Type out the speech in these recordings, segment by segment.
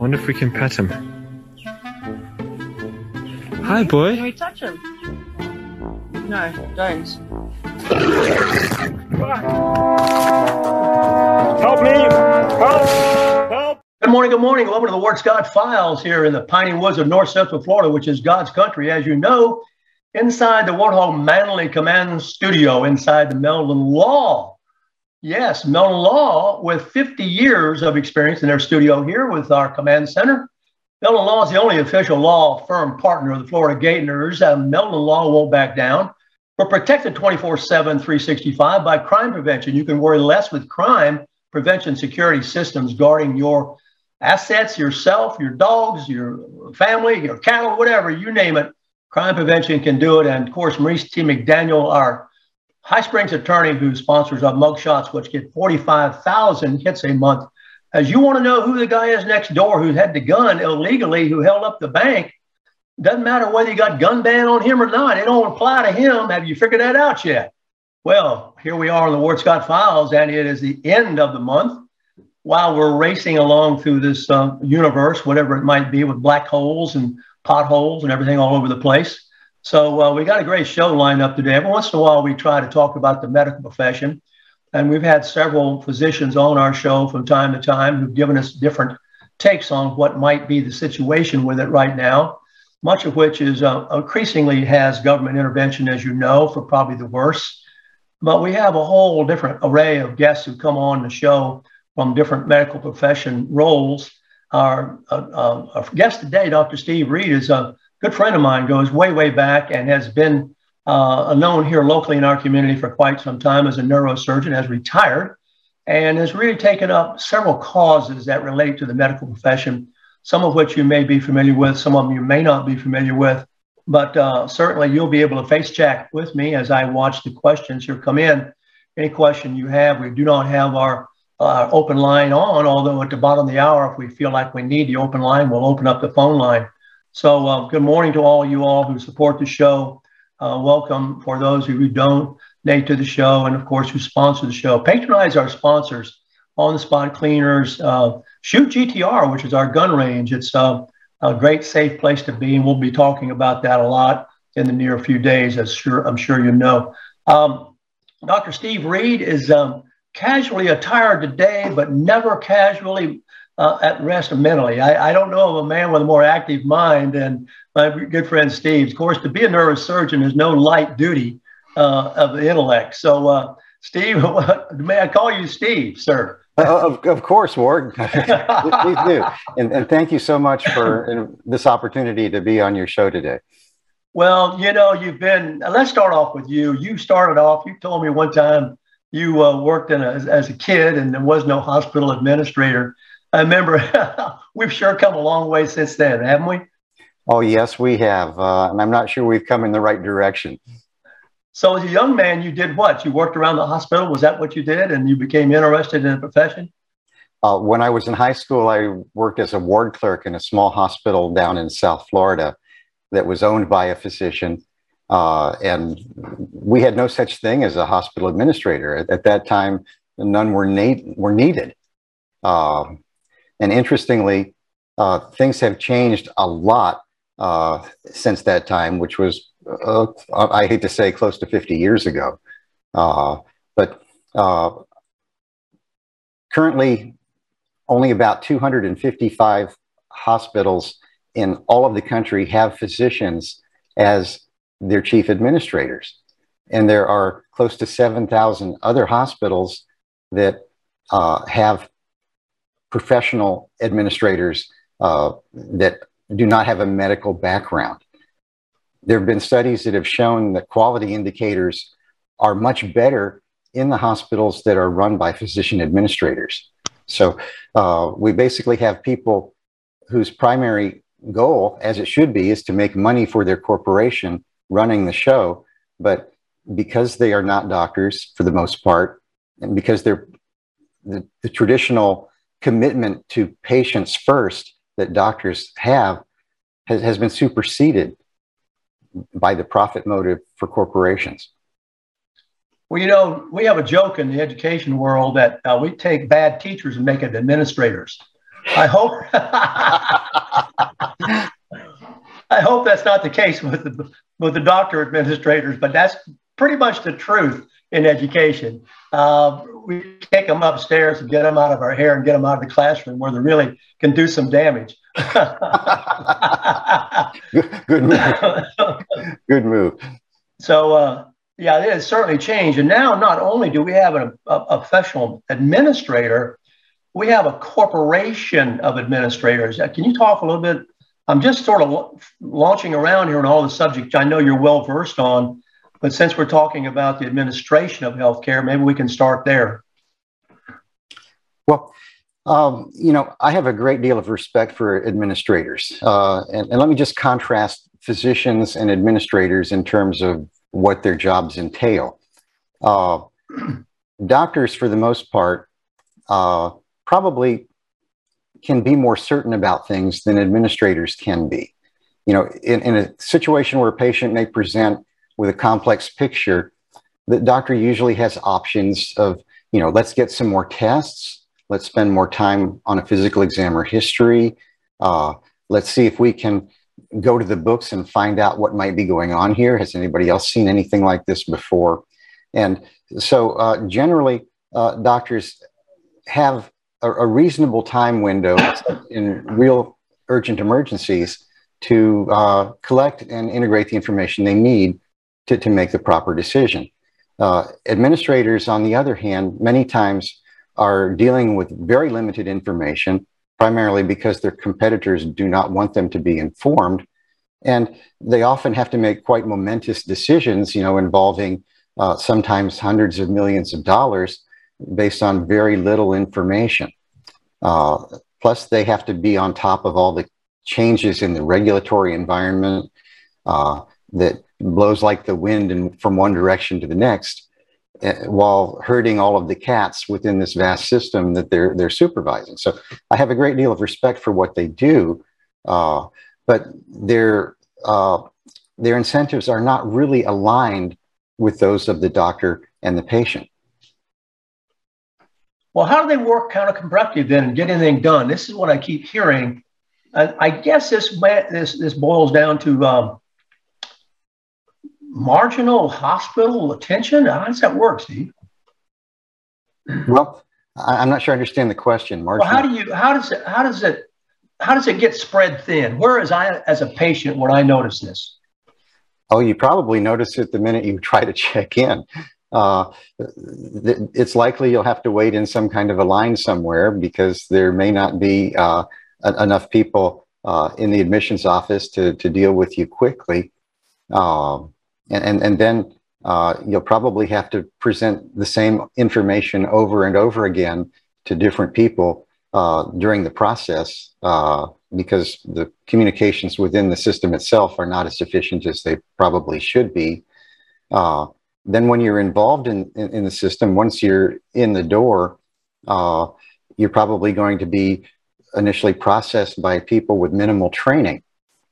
Wonder if we can pet him. Hi, boy. Can we touch him? No, don't. Help me! Help! Help! Good morning, good morning. Welcome to the Ward Scott Files here in the piney woods of north central Florida, which is God's country, as you know, inside the Warthog Manley Command Studio, inside the Melvin Law. Yes, Melvin Law, with 50 years of experience in their studio here with our command center. Melvin Law is the only official law firm partner of the Florida Gators. Uh, Melvin Law won't back down. We're protected 24 7, 365 by crime prevention. You can worry less with crime prevention security systems guarding your assets, yourself, your dogs, your family, your cattle, whatever, you name it. Crime prevention can do it. And of course, Maurice T. McDaniel, our High Springs attorney who sponsors our mugshots, which get 45,000 hits a month. As you want to know who the guy is next door who had the gun illegally, who held up the bank, doesn't matter whether you got gun ban on him or not. It don't apply to him. Have you figured that out yet? Well, here we are in the Ward Scott Files, and it is the end of the month. While we're racing along through this uh, universe, whatever it might be, with black holes and potholes and everything all over the place. So uh, we got a great show lined up today. Every once in a while, we try to talk about the medical profession, and we've had several physicians on our show from time to time who've given us different takes on what might be the situation with it right now. Much of which is uh, increasingly has government intervention, as you know, for probably the worst. But we have a whole different array of guests who come on the show from different medical profession roles. Our, uh, uh, our guest today, Dr. Steve Reed, is a good friend of mine, goes way, way back, and has been uh, known here locally in our community for quite some time as a neurosurgeon, has retired, and has really taken up several causes that relate to the medical profession, some of which you may be familiar with, some of them you may not be familiar with. But uh, certainly you'll be able to face check with me as I watch the questions here come in. Any question you have, we do not have our uh, open line on, although at the bottom of the hour, if we feel like we need the open line, we'll open up the phone line. So, uh, good morning to all you all who support the show. Uh, welcome for those who don't donate to the show, and of course, who sponsor the show. Patronize our sponsors, On the Spot Cleaners, uh, Shoot GTR, which is our gun range. It's uh, a great, safe place to be, and we'll be talking about that a lot in the near few days, as sure I'm sure you know. Um, Dr. Steve Reed is um, casually attired today, but never casually uh, at rest mentally. I, I, don't know of a man with a more active mind than my good friend Steve. Of course, to be a neurosurgeon is no light duty uh, of the intellect. So, uh, Steve, may I call you Steve, sir? Uh, of, of course, Ward. Please do. And, and thank you so much for this opportunity to be on your show today. Well, you know, you've been, let's start off with you. You started off, you told me one time you uh, worked in a, as a kid and there was no hospital administrator. I remember we've sure come a long way since then, haven't we? Oh, yes, we have. Uh, and I'm not sure we've come in the right direction. So, as a young man, you did what? You worked around the hospital. Was that what you did? And you became interested in the profession? Uh, when I was in high school, I worked as a ward clerk in a small hospital down in South Florida that was owned by a physician. Uh, and we had no such thing as a hospital administrator. At, at that time, none were, na- were needed. Uh, and interestingly, uh, things have changed a lot uh, since that time, which was, uh, I hate to say, close to 50 years ago. Uh, but uh, currently, only about 255 hospitals in all of the country have physicians as their chief administrators. And there are close to 7,000 other hospitals that uh, have professional administrators uh, that do not have a medical background. There have been studies that have shown that quality indicators are much better in the hospitals that are run by physician administrators. So uh, we basically have people whose primary goal, as it should be, is to make money for their corporation running the show. But because they are not doctors for the most part, and because they're the, the traditional commitment to patients first that doctors have has, has been superseded by the profit motive for corporations. Well, you know, we have a joke in the education world that uh, we take bad teachers and make them administrators. I hope. I hope that's not the case with the with the doctor administrators, but that's pretty much the truth in education. Uh, we take them upstairs and get them out of our hair and get them out of the classroom where they really can do some damage. good, good move. good move. So, uh, yeah, it has certainly changed. And now, not only do we have a, a, a professional administrator, we have a corporation of administrators. Uh, can you talk a little bit? I'm just sort of launching around here on all the subjects I know you're well versed on, but since we're talking about the administration of healthcare, maybe we can start there. Well, um, you know, I have a great deal of respect for administrators. Uh, and, and let me just contrast physicians and administrators in terms of what their jobs entail. Uh, doctors, for the most part, uh, probably can be more certain about things than administrators can be. You know, in, in a situation where a patient may present with a complex picture, the doctor usually has options of, you know, let's get some more tests, let's spend more time on a physical exam or history, uh, let's see if we can go to the books and find out what might be going on here. Has anybody else seen anything like this before? And so, uh, generally, uh, doctors have a, a, reasonable time window in real urgent emergencies to uh, collect and integrate the information they need to, to make the proper decision. Uh, administrators, on the other hand, many times are dealing with very limited information primarily because their competitors do not want them to be informed. And they often have to make quite momentous decisions, you know, involving uh, sometimes hundreds of millions of dollars based on very little information. Uh, plus, they have to be on top of all the changes in the regulatory environment uh, that blows like the wind and from one direction to the next. Eh, while hurting all of the cats within this vast system that they're they're supervising. So I have a great deal of respect for what they do, uh, but their uh, their incentives are not really aligned with those of the doctor and the patient. Well, how do they work counterproductive then and get anything done? This is what I keep hearing. I, I guess this this this boils down to um, marginal hospital attention? How does that work, Steve? Well, I'm not sure I understand the question. Marginal. Well, how do you how does it how does it how does it get spread thin? Where is I as a patient when I notice this? Oh, you probably notice it the minute you try to check in. Uh, it's likely you'll have to wait in some kind of a line somewhere because there may not be uh, enough people uh, in the admissions office to, to deal with you quickly. Um, and, and, and then uh, you'll probably have to present the same information over and over again to different people uh, during the process uh, because the communications within the system itself are not as efficient as they probably should be. Uh, then when you're involved in, in, in, the system, once you're in the door, uh, you're probably going to be initially processed by people with minimal training.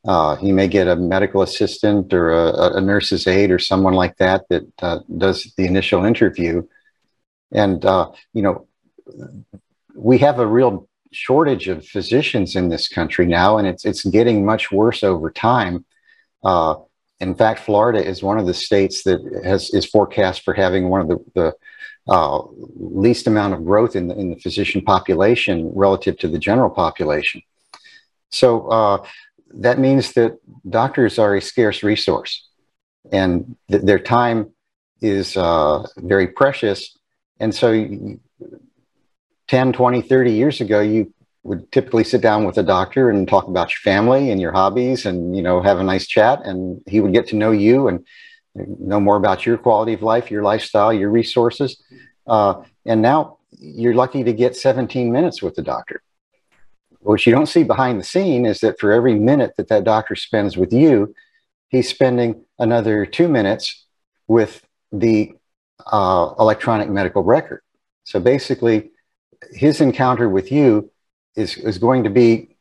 Uh, he may get a medical assistant or a, a, nurse's aide or someone like that that uh, does the initial interview. And, uh, you know, we have a real shortage of physicians in this country now, and it's, it's getting much worse over time. Uh, in fact, Florida is one of the states that has is forecast for having one of the, the uh, least amount of growth in the, in the physician population relative to the general population. So uh, that means that doctors are a scarce resource and th- their time is uh, very precious. And so 10, 20, 30 years ago, you would typically sit down with a doctor and talk about your family and your hobbies and, you know, have a nice chat. And he would get to know you and know more about your quality of life, your lifestyle, your resources. Uh, and now you're lucky to get 17 minutes with the doctor. What you don't see behind the scene is that for every minute that that doctor spends with you, he's spending another two minutes with the uh, electronic medical record. So basically, his encounter with you is, is going to be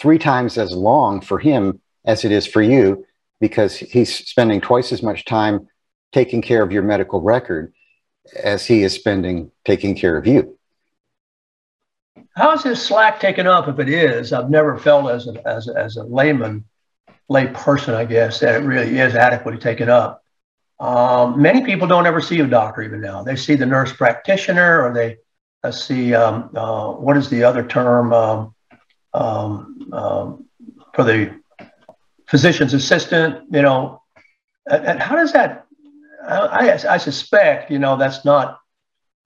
three times as long for him as it is for you because he's spending twice as much time taking care of your medical record as he is spending taking care of you. How is this slack taken up if it is? I've never felt as a, as a, as a layman, lay person, I guess, that it really is adequately taken up. Um, many people don't ever see a doctor even now. They see the nurse practitioner or they uh, see, um, uh, what is the other term um, um, um for the physician's assistant, you know, and, and how does that, I, I, suspect, you know, that's not,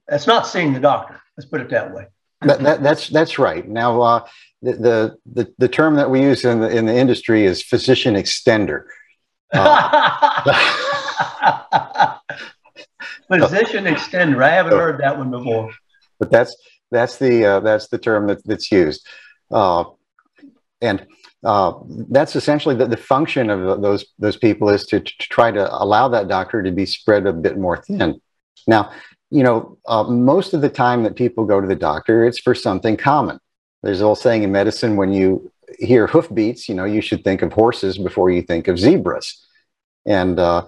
that's not seeing the doctor. Let's put it that way. That, that, that's that's right. Now, uh, the, the the term that we use in the in the industry is physician extender. Uh, Physician extender. I haven't heard that one before. But that's that's the uh, that's the term that, that's used, uh, and uh, that's essentially the, the function of those those people is to, to try to allow that doctor to be spread a bit more thin. Now, you know, uh, most of the time that people go to the doctor, it's for something common. There's an old saying in medicine: when you hear hoofbeats, you know, you should think of horses before you think of zebras, and uh,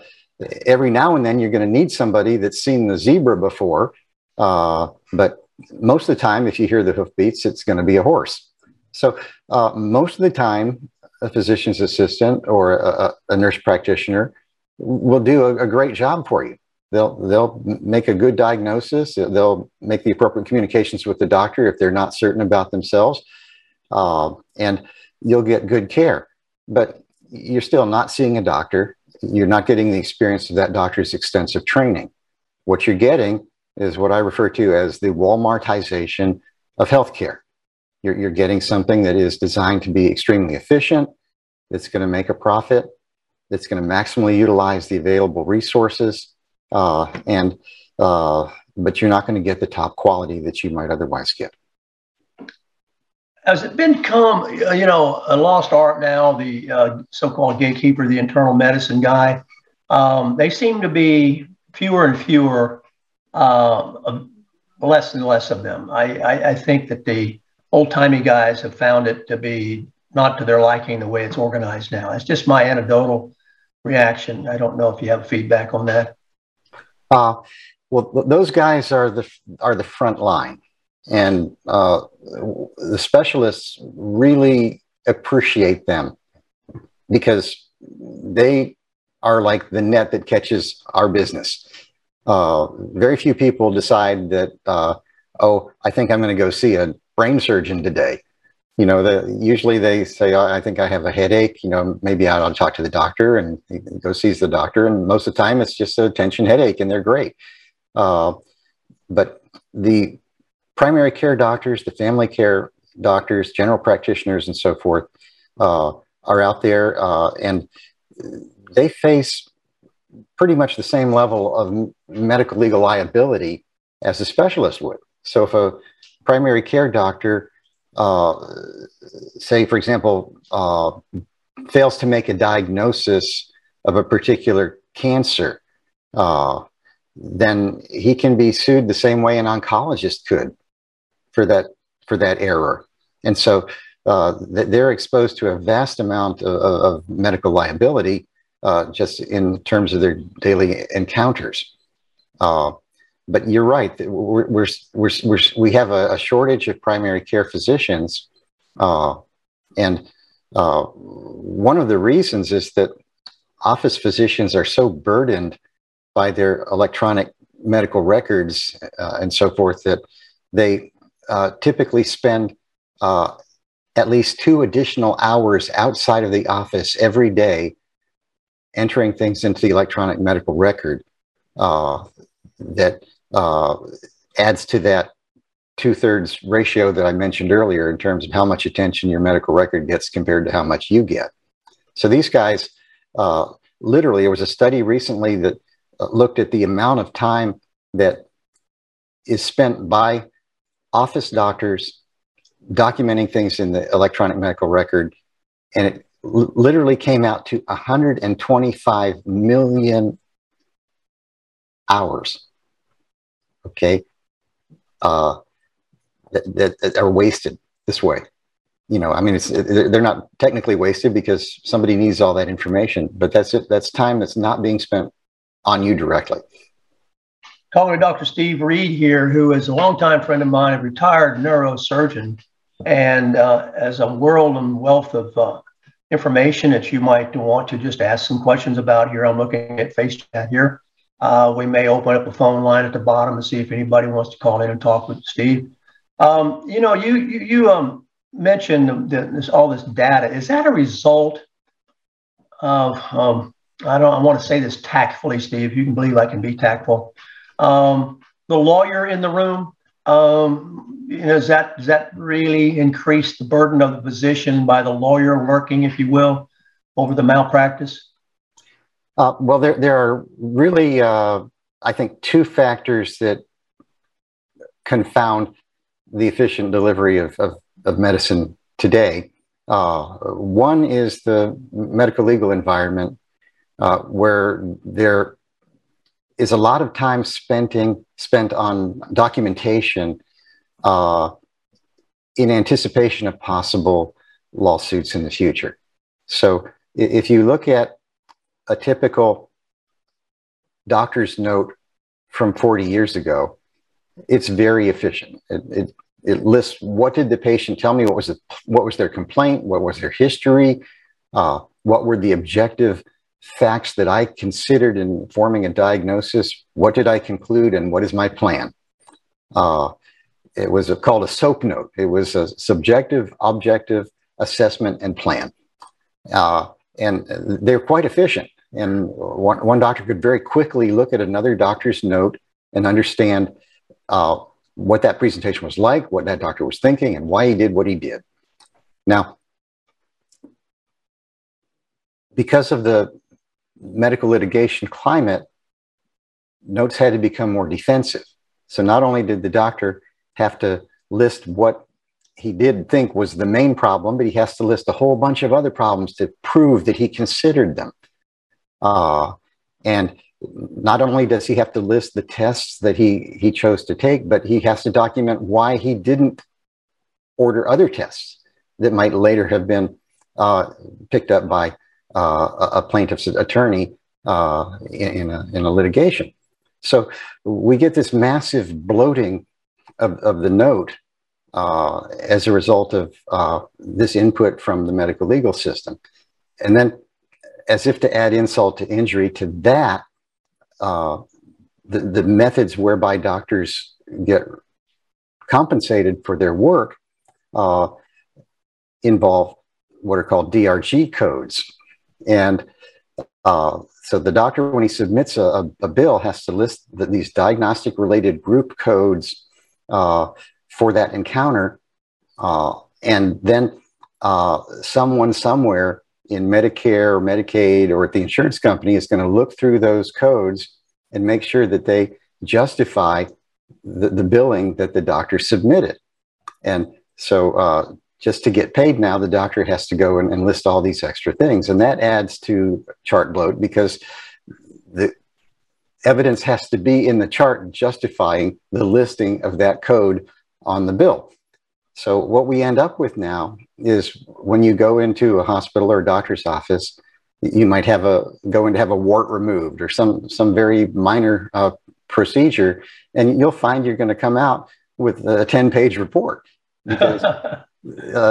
every now and then you're going to need somebody that's seen the zebra before. Uh, but most of the time, if you hear the hoofbeats, it's going to be a horse. So uh, most of the time, a physician's assistant or a, a nurse practitioner will do a, a, great job for you. They'll they'll make a good diagnosis. They'll make the appropriate communications with the doctor if they're not certain about themselves, uh, and you'll get good care. But you're still not seeing a doctor you're not getting the experience of that doctor's extensive training. What you're getting is what I refer to as the Walmartization of healthcare. You're, you're getting something that is designed to be extremely efficient, It's going to make a profit, It's going to maximally utilize the available resources, uh, and uh, but you're not going to get the top quality that you might otherwise get has it become, uh, you know, a lost art now, the uh, so-called gatekeeper, the internal medicine guy? Um, they seem to be fewer and fewer, uh, less and less of them. I, I, I think that the old-timey guys have found it to be not to their liking the way it's organized now. It's just my anecdotal reaction. I don't know if you have feedback on that. Uh, well, those guys are the are the front line. And uh, the specialists really appreciate them because they are like the net that catches our business. Uh, very few people decide that, uh, oh, I think I'm going to go see a brain surgeon today. You know, the, usually they say, oh, I think I have a headache. You know, maybe I'll talk to the doctor and go sees the doctor. And most of the time it's just a tension headache and they're great. Uh, but the primary care doctors, the family care doctors, general practitioners, and so forth uh, are out there uh, and they face pretty much the same level of medical legal liability as a specialist would. So if a primary care doctor, say, for example, uh, fails to make a diagnosis of a particular cancer, uh, then he can be sued the same way an oncologist could for that for that error. And so uh, they're exposed to a vast amount of, of medical liability uh, just in terms of their daily encounters. Uh, but you're right. We're, we're, we're, we're we have a, a, shortage of primary care physicians. Uh, and uh, one of the reasons is that office physicians are so burdened by their electronic medical records uh, and so forth that they uh, typically spend uh, at least two additional hours outside of the office every day entering things into the electronic medical record uh, that uh, adds to that two thirds ratio that I mentioned earlier in terms of how much attention your medical record gets compared to how much you get. So these guys, uh, literally, there was a study recently that uh, looked at the amount of time that is spent by office doctors documenting things in the electronic medical record, and it literally came out to 125 million hours. Okay, uh, that, that, are wasted this way. You know, I mean, it's they're not technically wasted because somebody needs all that information, but that's it. That's time that's not being spent on you directly. Calling Dr. Steve Reed here, who is a longtime friend of mine, a retired neurosurgeon, and uh, as a world and wealth of uh, information that you might want to just ask some questions about here. I'm looking at face chat here. Uh, we may open up a phone line at the bottom and see if anybody wants to call in and talk with Steve. Um, you know, you you, you um, mentioned this, all this data. Is that a result of um, I don't I want to say this tactfully, Steve. You can believe I can be tactful. Um, the lawyer in the room, um, you know, does that does that really increase the burden of the physician by the lawyer working, if you will, over the malpractice? Uh, well, there there are really, uh, I think, two factors that confound the efficient delivery of, of, of medicine today. Uh, one is the medical legal environment, uh, where there is a lot of time spending, spent on documentation uh, in anticipation of possible lawsuits in the future. So if you look at a typical doctor's note from 40 years ago, it's very efficient. It, it, it lists what did the patient tell me, what was, the, what was their complaint, what was their history, uh, what were the objective facts that I considered in forming a diagnosis, what did I conclude, and what is my plan? Uh, it was a, called a SOAP note. It was a subjective, objective assessment and plan. Uh, and they're quite efficient. And one, one doctor could very quickly look at another doctor's note and understand uh, what that presentation was like, what that doctor was thinking, and why he did what he did. Now, because of the medical litigation climate, notes had to become more defensive. So not only did the doctor have to list what he did think was the main problem, but he has to list a whole bunch of other problems to prove that he considered them. Uh, and not only does he have to list the tests that he, he chose to take, but he has to document why he didn't order other tests that might later have been uh, picked up by uh, a plaintiff's attorney uh, in, a, in a litigation. So we get this massive bloating of, of the note uh, as a result of uh, this input from the medical legal system. And then, as if to add insult to injury to that, uh, the, the methods whereby doctors get compensated for their work uh, involve what are called DRG codes. And uh, so the doctor, when he submits a, a bill, has to list the, these diagnostic related group codes uh, for that encounter. Uh, and then uh, someone somewhere in Medicare or Medicaid or at the insurance company is going to look through those codes and make sure that they justify the, the billing that the doctor submitted. And so uh, just to get paid now, the doctor has to go and, and, list all these extra things. And that adds to chart bloat because the evidence has to be in the chart justifying the listing of that code on the bill. So what we end up with now is when you go into a hospital or a doctor's office, you might have a go in to have a wart removed or some some very minor uh, procedure, and you'll find you're going to come out with a 10 page report because uh,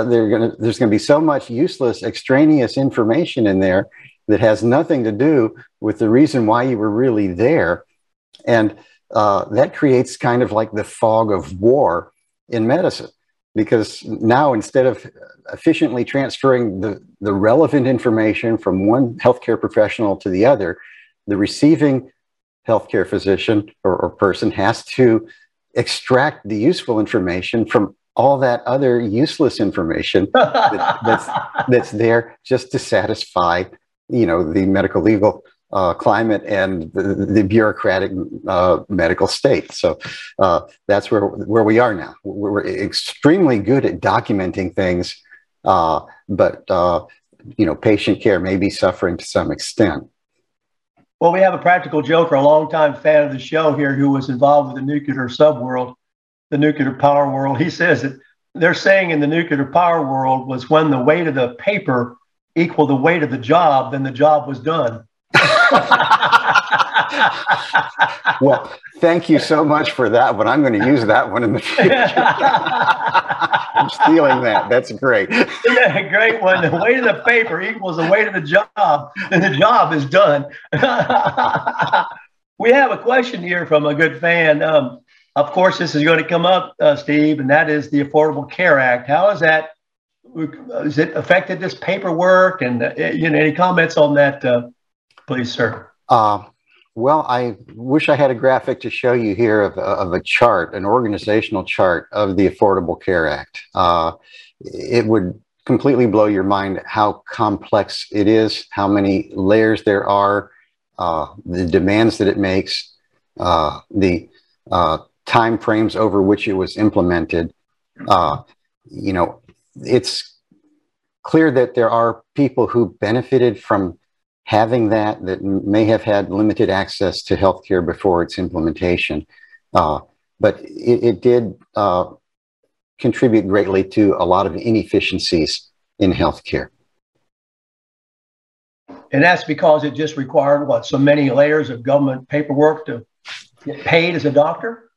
gonna, there's going to be so much useless extraneous information in there that has nothing to do with the reason why you were really there. And uh, that creates kind of like the fog of war in medicine. Because now, instead of efficiently transferring the, the relevant information from one healthcare professional to the other, the receiving healthcare physician or, or person has to extract the useful information from all that other useless information that, that's, that's there just to satisfy you know the medical legal uh, climate and the, the bureaucratic uh, medical state. So uh, that's where where we are now. We're extremely good at documenting things, uh, but uh, you know, patient care may be suffering to some extent. Well, we have a practical joker, a longtime fan of the show here, who was involved with the nuclear subworld, the nuclear power world. He says that they're saying in the nuclear power world was when the weight of the paper equaled the weight of the job, then the job was done. well, thank you so much for that one. I'm going to use that one in the future. I'm stealing that. That's great. Yeah, great one. The weight of the paper equals the weight of the job, and the job is done. we have a question here from a good fan. Um, of course, this is going to come up, uh, Steve, and that is the Affordable Care Act. How is that? Has it affected this paperwork? And uh, you know, any comments on that, uh, please, sir? Uh, well, I wish I had a graphic to show you here of, of a chart, an organizational chart of the Affordable Care Act. Uh, it would completely blow your mind how complex it is, how many layers there are, uh, the demands that it makes, uh, the uh, time frames over which it was implemented. Uh, you know, it's clear that there are people who benefited from having that that may have had limited access to healthcare before its implementation. Uh, but it, it did uh, contribute greatly to a lot of inefficiencies in healthcare. And that's because it just required what so many layers of government paperwork to get paid as a doctor.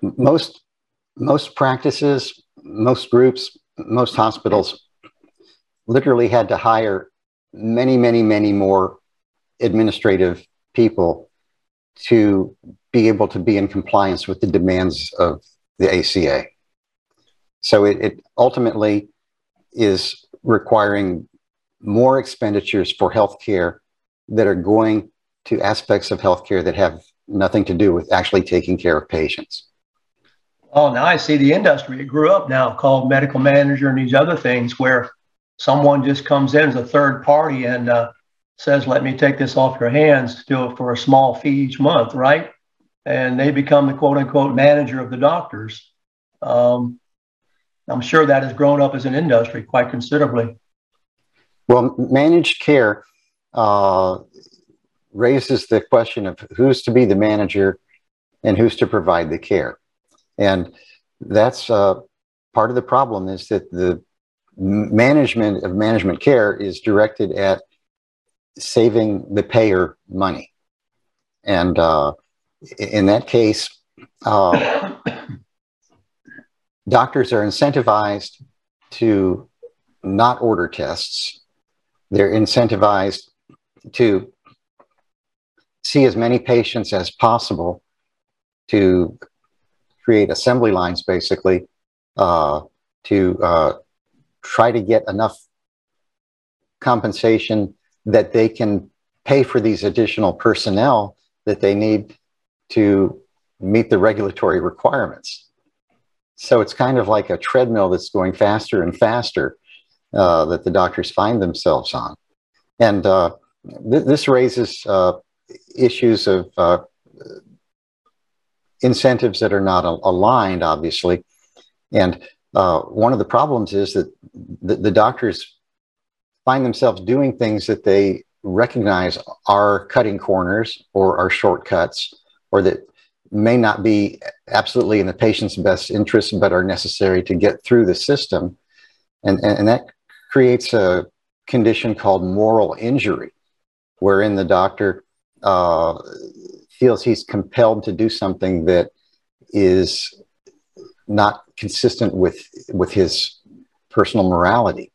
Most most practices, most groups, most hospitals literally had to hire many, many, many more administrative people to be able to be in compliance with the demands of the ACA. So it, it ultimately is requiring more expenditures for healthcare that are going to aspects of healthcare that have nothing to do with actually taking care of patients. Oh, now I see the industry. It grew up now called medical manager and these other things where someone just comes in as a third party and uh, says, let me take this off your hands, do it for a small fee each month, right? And they become the quote unquote manager of the doctors. Um, I'm sure that has grown up as an industry quite considerably. Well, managed care uh, raises the question of who's to be the manager and who's to provide the care. And that's uh, part of the problem is that the management of management care is directed at saving the payer money. And uh, in that case, uh, doctors are incentivized to not order tests. They're incentivized to see as many patients as possible to create assembly lines, basically, uh, to uh, try to get enough compensation that they can pay for these additional personnel that they need to meet the regulatory requirements. So it's kind of like a treadmill that's going faster and faster uh, that the doctors find themselves on. And uh, th this raises uh, issues of uh, incentives that are not aligned, obviously. And uh, one of the problems is that the, the, doctors find themselves doing things that they recognize are cutting corners or are shortcuts or that may not be absolutely in the patient's best interest but are necessary to get through the system. And, and, and that creates a condition called moral injury wherein the doctor uh, feels he's compelled to do something that is not consistent with with his personal morality.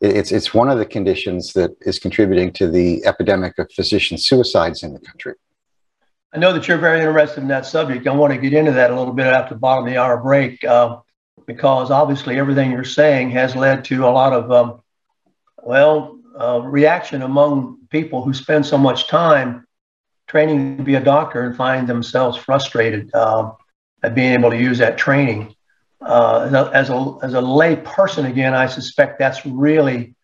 It's it's one of the conditions that is contributing to the epidemic of physician suicides in the country. I know that you're very interested in that subject. I want to get into that a little bit after the bottom of the hour break, uh, because obviously everything you're saying has led to a lot of, um, well, uh, reaction among people who spend so much time training to be a doctor and find themselves frustrated uh, at being able to use that training uh, as a as a lay person again, I suspect that's really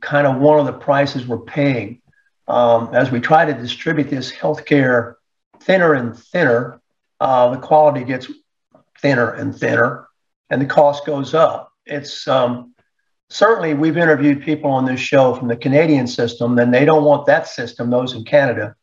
kind of one of the prices we're paying um, as we try to distribute this healthcare thinner and thinner, uh, the quality gets thinner and thinner, and the cost goes up. It's um, certainly we've interviewed people on this show from the Canadian system, and they don't want that system. Those in Canada,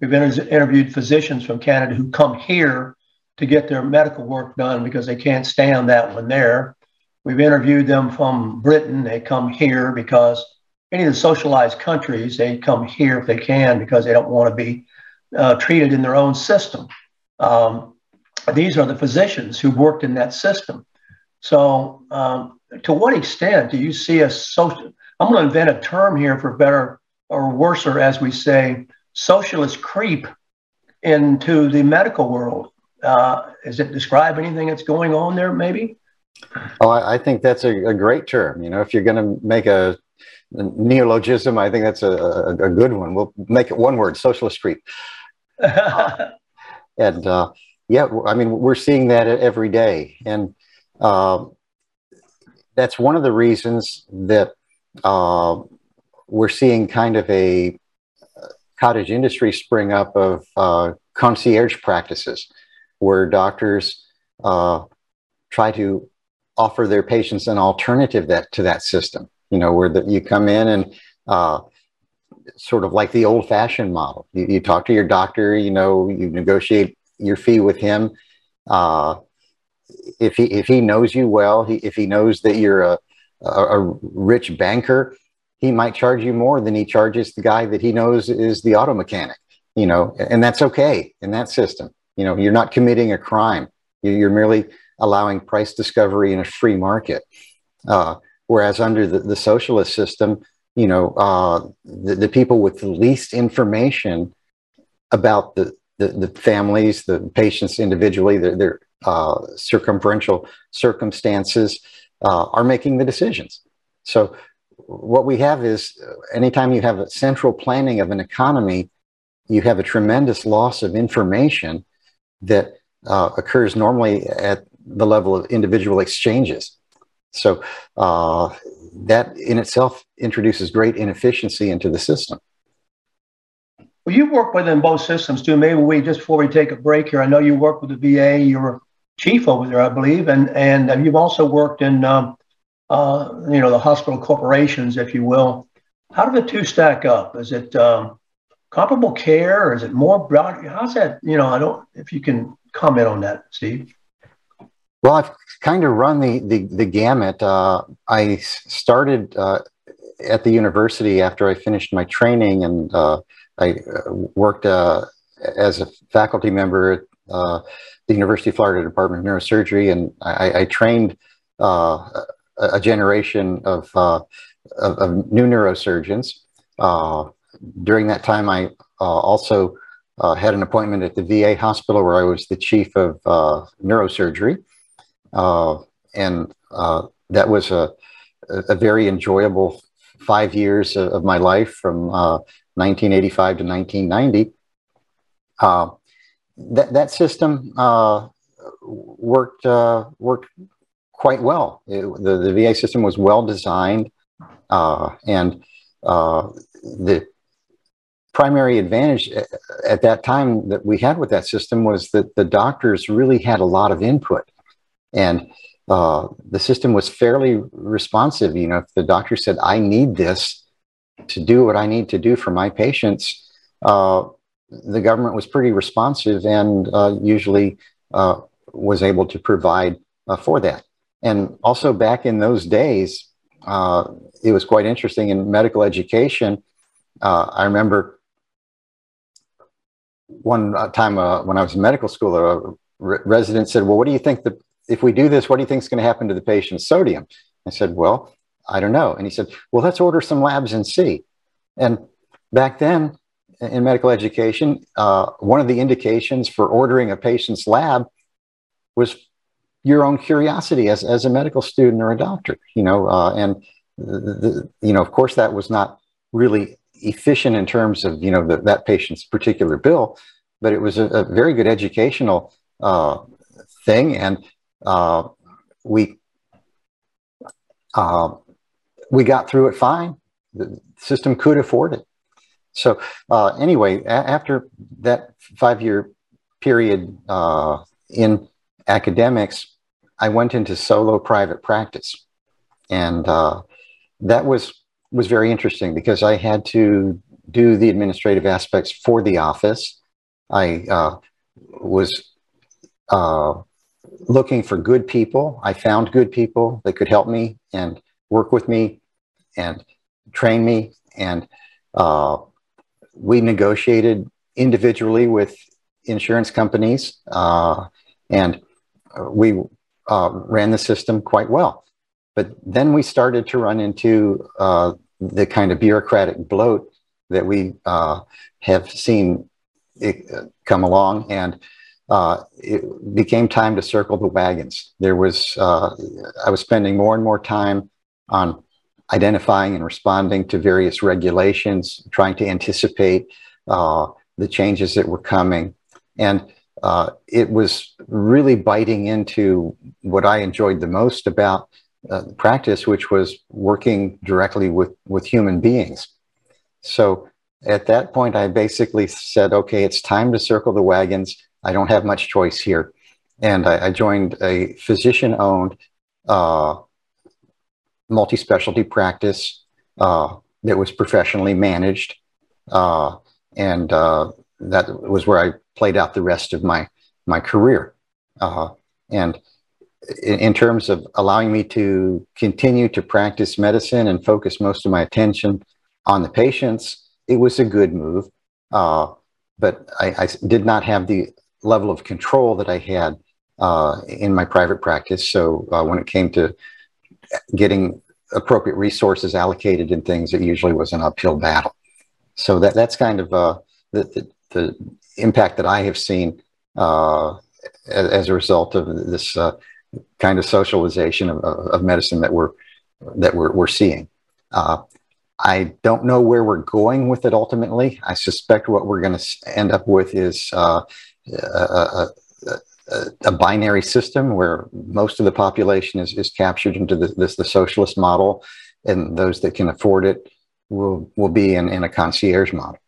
we've inter- interviewed physicians from Canada who come here to get their medical work done because they can't stand that one there. We've interviewed them from Britain. They come here because any of the socialized countries, they come here if they can because they don't want to be uh, treated in their own system. Um, these are the physicians who worked in that system. So, um, to what extent do you see a social? I'm going to invent a term here for better or worse, or as we say, socialist creep into the medical world. Uh, does it describe anything that's going on there, maybe? Oh, I, I think that's a, a, great term. You know, if you're going to make a, a, neologism, I think that's a, a, good one. We'll make it one word: socialist creep. uh, and uh, yeah, I mean, we're seeing that every day, and uh, that's one of the reasons that uh, we're seeing kind of a cottage industry spring up of uh, concierge practices, where doctors uh, try to offer their patients an alternative that to that system. You know, where the, you come in and uh, sort of like the old-fashioned model. You, you, talk to your doctor. You know, you negotiate your fee with him. Uh, if he if he knows you well, he, if he knows that you're a, a, a rich banker, he might charge you more than he charges the guy that he knows is the auto mechanic. You know, and that's okay in that system. You know, you're not committing a crime. You're merely allowing price discovery in a free market. Uh, whereas under the, the socialist system, you know, uh, the, the people with the least information about the, the, the families, the patients individually, their, their uh, circumferential circumstances uh, are making the decisions. So what we have is uh, anytime you have a central planning of an economy, you have a tremendous loss of information that uh, occurs normally at the level of individual exchanges. So uh, that in itself introduces great inefficiency into the system. Well, you work within both systems too. Maybe we just before we take a break here. I know you work with the VA. You're chief over there, I believe, and and you've also worked in um, uh, you know the hospital corporations, if you will. How do the two stack up? Is it um, comparable care, or is it more broad? How's that? You know, I don't. If you can comment on that, Steve. Well, I've kind of run the the, the gamut. Uh, I started uh, at the university after I finished my training, and uh, I uh, worked uh, as a faculty member at uh, the University of Florida Department of Neurosurgery, and I, I trained a, a, generation of, of, of, new neurosurgeons. During that time, I also had an appointment at the VA hospital where I was the chief of neurosurgery. Uh, and uh, that was a, a very enjoyable five years of, my life from 1985 uh, to 1990. Uh, that, that system uh, worked, worked quite well. It, the, the VA system was well designed and the primary advantage at that time that we had with that system was that the doctors really had a lot of input and uh, the system was fairly responsive. You know, if the doctor said, I need this to do what I need to do for my patients, uh, the government was pretty responsive and uh, usually uh, was able to provide uh, for that. And also back in those days, uh, it was quite interesting in medical education. I remember one time when I was in medical school, a resident said, well, what do you think the if we do this, what do you think is going to happen to the patient's sodium? I said, well, I don't know. And he said, well, let's order some labs and see. And back then in medical education, uh, one of the indications for ordering a patient's lab was your own curiosity as, as a medical student or a doctor, you know, uh, and the, the, you know, of course that was not really efficient in terms of, you know, the, that patient's particular bill, but it was a, a very good educational uh, thing. And uh, we uh, we got through it fine. The system could afford it. So uh, anyway, a- after that five-year period uh, in academics, I went into solo private practice, and uh, that was was very interesting because I had to do the administrative aspects for the office. I uh, was uh, looking for good people. I found good people that could help me and work with me and train me. And uh, we negotiated individually with insurance companies uh, and we uh, ran the system quite well. But then we started to run into uh, the kind of bureaucratic bloat that we uh, have seen it come along. And uh, it became time to circle the wagons. There was, uh, I was spending more and more time on identifying and responding to various regulations, trying to anticipate uh, the changes that were coming. And uh, it was really biting into what I enjoyed the most about uh, practice, which was working directly with, with human beings. So at that point, I basically said, okay, it's time to circle the wagons I don't have much choice here. And I, I joined a physician owned uh, multi specialty practice uh, that was professionally managed. Uh, and uh, that was where I played out the rest of my, my career. Uh, and in, in, terms of allowing me to continue to practice medicine and focus most of my attention on the patients, it was a good move. Uh, but I, I, did not have the level of control that I had uh, in my private practice. So uh, when it came to getting appropriate resources allocated and things, it usually was an uphill battle. So that that's kind of uh, the, the, the impact that I have seen uh, as, as, a result of this uh, kind of socialization of, of, medicine that we're that we're, we're seeing. Uh, I don't know where we're going with it ultimately. I suspect what we're going to end up with is uh, a, a, a, binary system where most of the population is, is captured into the, this the socialist model, and those that can afford it will will be in, in a concierge model.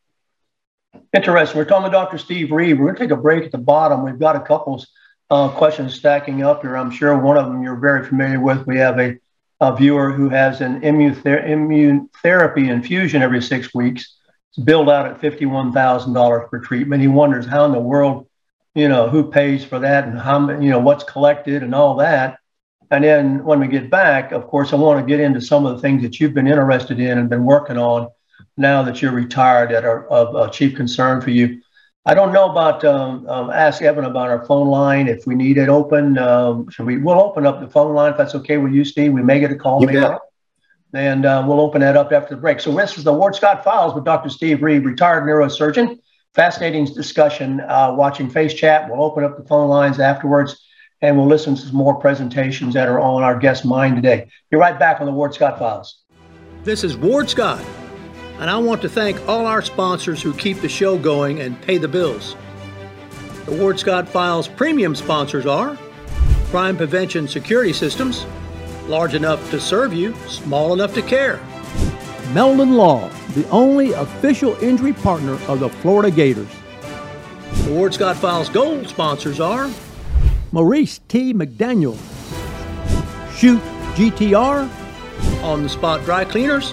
Interesting. We're talking to Dr. Steve Reed. We're going to take a break at the bottom. We've got a couple uh, questions stacking up here. I'm sure one of them you're very familiar with. We have a, a viewer who has an immune, ther- immune therapy infusion every six weeks It's billed out at $51,000 per treatment. He wonders how in the world, you know, who pays for that and how, you know, what's collected and all that. And then when we get back, of course, I want to get into some of the things that you've been interested in and been working on now that you're retired that are of chief concern for you. I don't know about, um, um, ask Evan about our phone line if we need it open. Um, should we, we'll open up the phone line if that's okay with you, Steve. We may get a call. You and uh, we'll open that up after the break. So this is the Ward Scott Files with Dr. Steve Reed, retired neurosurgeon. Fascinating discussion. Uh, watching Face Chat. We'll open up the phone lines afterwards, and we'll listen to some more presentations that are on our guest mind today. Be right back on the Ward Scott Files. This is Ward Scott, and I want to thank all our sponsors who keep the show going and pay the bills. The Ward Scott Files premium sponsors are Crime Prevention Security Systems large enough to serve you, small enough to care. Meldon Law, the only official injury partner of the Florida Gators. The Ward Scott Files Gold sponsors are Maurice T. McDaniel, Shoot GTR, On the Spot Dry Cleaners,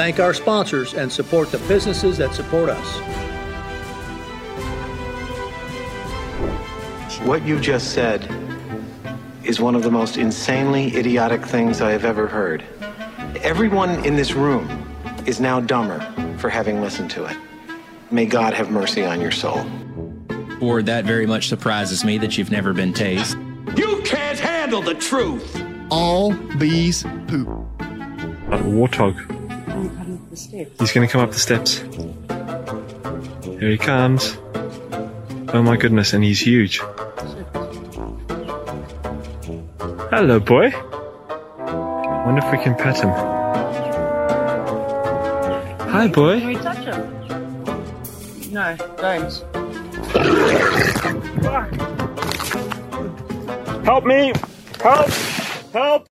thank our sponsors and support the businesses that support us. What you just said is one of the most insanely idiotic things I have ever heard. Everyone in this room is now dumber for having listened to it. May God have mercy on your soul. Or that very much surprises me that you've never been tased. You can't handle the truth. All bees poop. A warthog. He's going to come up the steps. Here he comes. Oh my goodness, and he's huge. Hello, boy. Wonder if we can pet him. Hi, boy. Can we touch him? No, don't. Help me! Help! Help!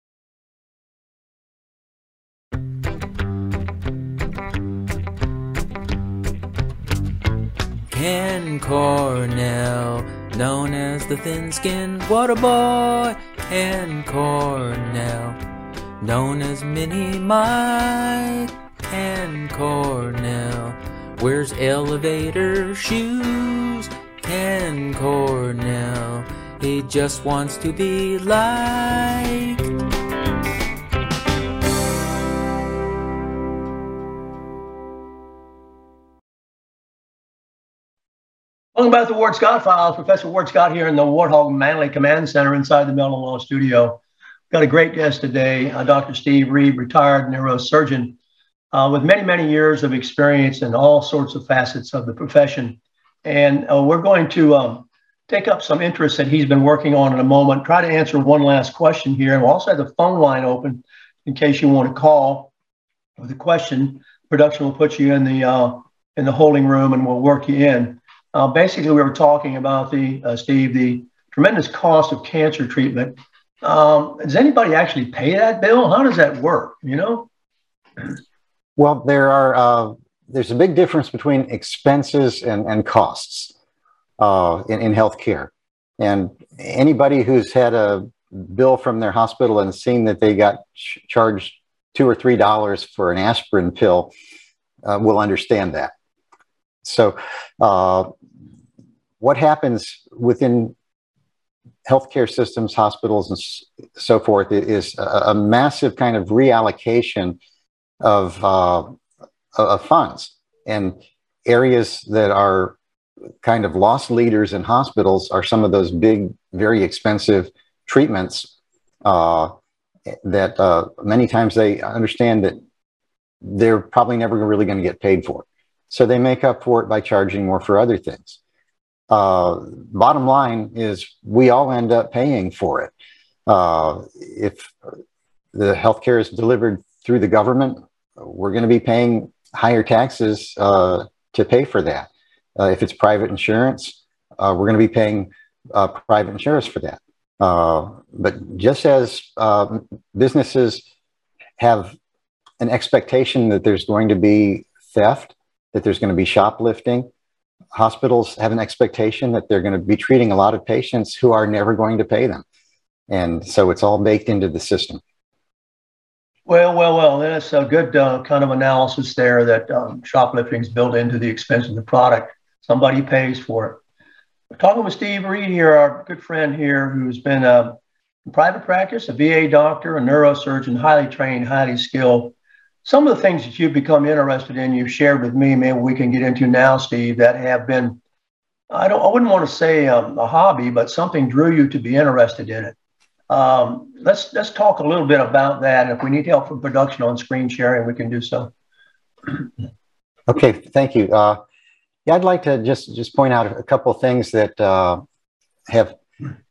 Ken Cornell, known as the thin-skinned water boy. Ken Cornell, known as Mini Mike. Ken Cornell wears elevator shoes. Ken Cornell, he just wants to be like. Welcome back to the Ward Scott Files. Professor Ward Scott here in the Warthog Manley Command Center inside the Meldon Law Studio. Got a great guest today, uh, Dr. Steve Reed, retired neurosurgeon uh, with many, many years of experience in all sorts of facets of the profession. And uh, we're going to um, take up some interest that he's been working on in a moment, try to answer one last question here. And we'll also have the phone line open in case you want to call with a question. Production will put you in the, uh, in the holding room and we'll work you in. Uh, basically, we were talking about the uh, Steve, the tremendous cost of cancer treatment. Um, does anybody actually pay that bill? How does that work? You know? Well, there are uh, there's a big difference between expenses and, and costs uh, in, in healthcare. And anybody who's had a bill from their hospital and seen that they got ch- charged two or three dollars for an aspirin pill uh, will understand that. So, uh, what happens within healthcare systems, hospitals, and so forth is a, a massive kind of reallocation of, uh, of funds and areas that are kind of lost leaders in hospitals are some of those big, very expensive treatments uh, that uh, many times they understand that they're probably never really going to get paid for. So they make up for it by charging more for other things. Uh, bottom line is we all end up paying for it. Uh, if the healthcare is delivered through the government, we're going to be paying higher taxes uh, to pay for that. Uh, if it's private insurance, uh, we're going to be paying uh, private insurance for that. but just as businesses have an expectation that there's going to be theft, that there's going to be shoplifting. Hospitals have an expectation that they're going to be treating a lot of patients who are never going to pay them. And so it's all baked into the system. Well, well, well, that's a good uh, kind of analysis there that um, shoplifting is built into the expense of the product. Somebody pays for it. We're talking with Steve Reed here, our good friend here, who's been uh, in private practice, a VA doctor, a neurosurgeon, highly trained, highly skilled some of the things that you've become interested in, you've shared with me, maybe we can get into now, Steve, that have been, I don't, I wouldn't want to say um, a hobby, but something drew you to be interested in it. Um, let's let's talk a little bit about that. And if we need help from production on screen sharing, we can do so. Okay, thank you. Uh, yeah, I'd like to just just point out a couple of things that uh, have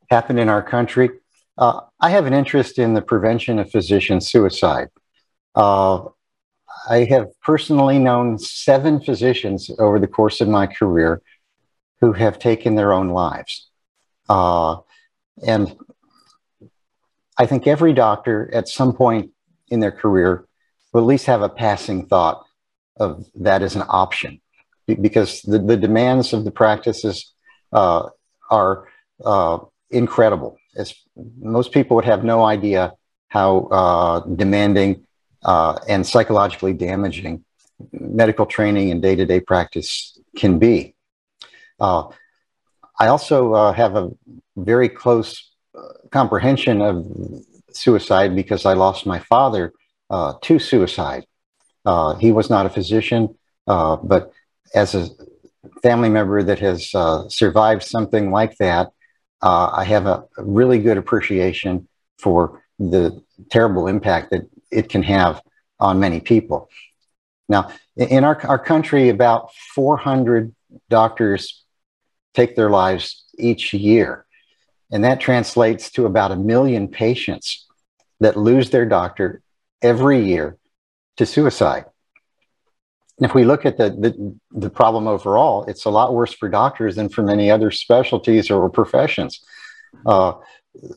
happened in our country. Uh, I have an interest in the prevention of physician suicide. Uh, I have personally known seven physicians over the course of my career who have taken their own lives. Uh, and I think every doctor at some point in their career will at least have a passing thought of that as an option because the, the demands of the practices uh, are uh, incredible. As most people would have no idea how uh, demanding uh, and psychologically damaging medical training and day to day practice can be. Uh, I also uh, have a very close uh, comprehension of suicide because I lost my father uh, to suicide. Uh, he was not a physician, but as a family member that has survived something like that, I have a really good appreciation for the terrible impact that it can have on many people. Now, in our, our country, about 400 doctors take their lives each year. And that translates to about a million patients that lose their doctor every year to suicide. And if we look at the, the, the, problem overall, it's a lot worse for doctors than for many other specialties or professions. Uh,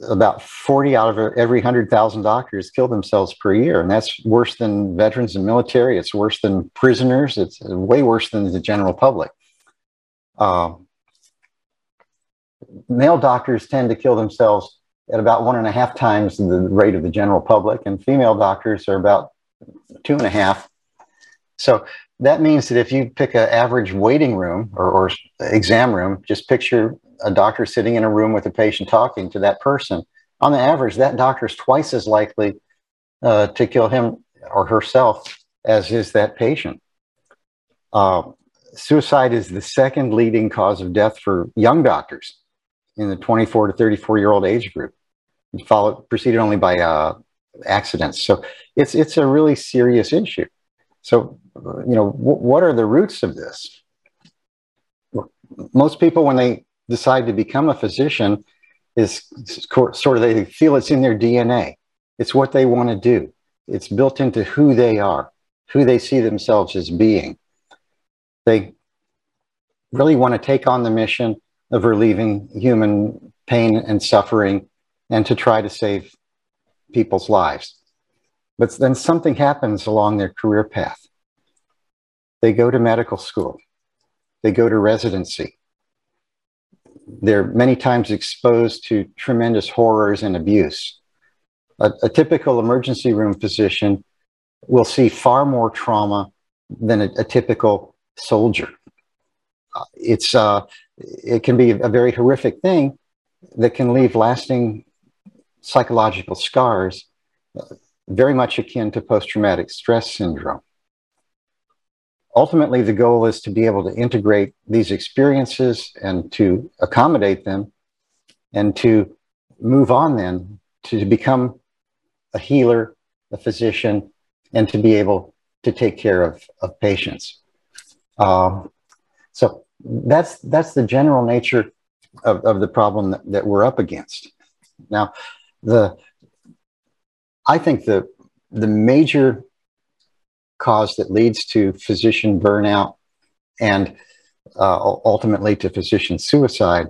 about 40 out of every 100,000 doctors kill themselves per year. And that's worse than veterans and military. It's worse than prisoners. It's way worse than the general public. Uh, male doctors tend to kill themselves at about one and a half times the rate of the general public, and female doctors are about two and a half. So that means that if you pick an average waiting room or, or exam room, just picture a doctor sitting in a room with a patient talking to that person. On the average, that doctor is twice as likely uh, to kill him or herself as is that patient. Uh, suicide is the second leading cause of death for young doctors in the 24 to 34 year old age group, followed preceded only by uh, accidents. So it's it's a really serious issue. So you know, what are the roots of this? Most people, when they decide to become a physician, is sort of they feel it's in their DNA. It's what they want to do. It's built into who they are, who they see themselves as being. They really want to take on the mission of relieving human pain and suffering and to try to save people's lives. But then something happens along their career path. They go to medical school, they go to residency. They're many times exposed to tremendous horrors and abuse. A, a typical emergency room physician will see far more trauma than a, a typical soldier. Uh, it's uh, it can be a very horrific thing that can leave lasting psychological scars, uh, very much akin to post traumatic stress syndrome. Ultimately, the goal is to be able to integrate these experiences and to accommodate them and to move on then to become a healer, a physician, and to be able to take care of, of patients. Um, so that's that's the general nature of, of the problem that, that we're up against. Now, the I think the the major cause that leads to physician burnout and uh, ultimately to physician suicide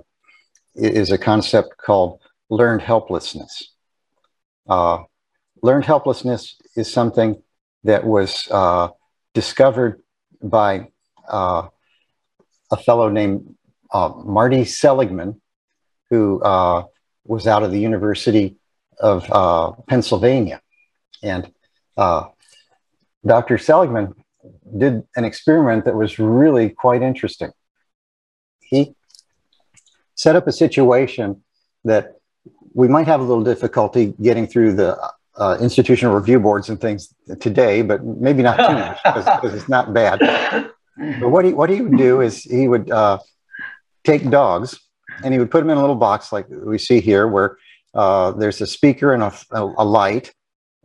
is a concept called learned helplessness. Uh, learned helplessness is something that was uh, discovered by uh, a fellow named uh, Marty Seligman, who uh, was out of the University of Pennsylvania. And Dr. Seligman did an experiment that was really quite interesting. He set up a situation that we might have a little difficulty getting through the uh, institutional review boards and things today, but maybe not too much because it's not bad. But what he what he would do is he would uh, take dogs and he would put them in a little box like we see here, where uh, there's a speaker and a, a, light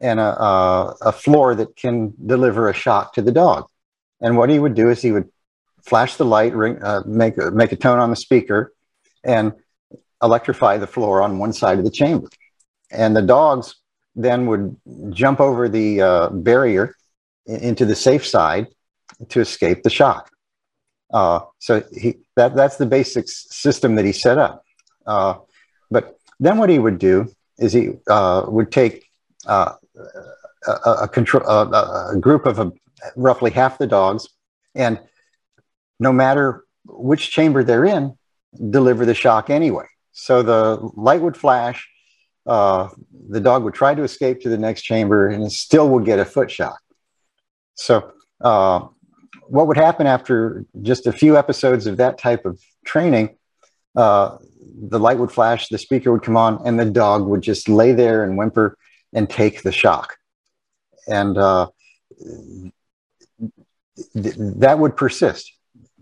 and a, a, a floor that can deliver a shock to the dog. And what he would do is he would flash the light, ring, uh, make make a tone on the speaker, and electrify the floor on one side of the chamber. And the dogs then would jump over the uh, barrier into the safe side to escape the shock. Uh, so he, that, that's the basic system that he set up. Uh, but then what he would do is he uh, would take uh, a, a, control, a, group of a, roughly half the dogs, and no matter which chamber they're in, deliver the shock anyway. So the light would flash, uh, the dog would try to escape to the next chamber, and it still would get a foot shock. So uh, what would happen after just a few episodes of that type of training? Uh, the light would flash, the speaker would come on, and the dog would just lay there and whimper and take the shock. And uh, th- that would persist.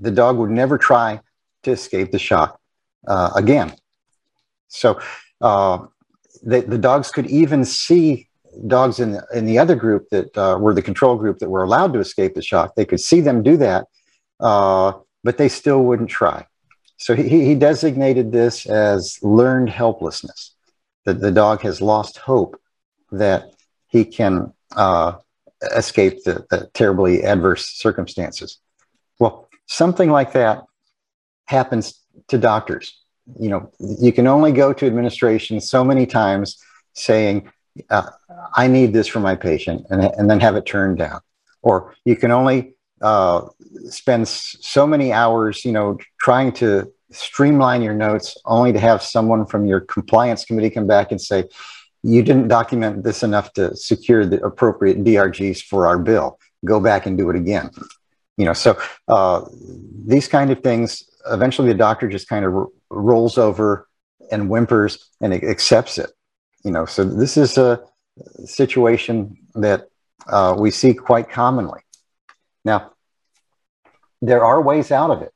The dog would never try to escape the shock uh, again. So uh, the, the dogs could even see dogs in the, in the other group that uh, were the control group that were allowed to escape the shock, they could see them do that, uh, but they still wouldn't try. So he, he designated this as learned helplessness, that the dog has lost hope that he can uh, escape the, the terribly adverse circumstances. Well, something like that happens to doctors. You know, you can only go to administration so many times saying, uh, I need this for my patient, and, and then have it turned down. Or you can only uh, spend so many hours, you know, trying to streamline your notes only to have someone from your compliance committee come back and say, you didn't document this enough to secure the appropriate DRGs for our bill. Go back and do it again. You know, so uh, these kind of things, eventually the doctor just kind of rolls over and whimpers and accepts it. You know, so this is a situation that uh, we see quite commonly. Now, there are ways out of it.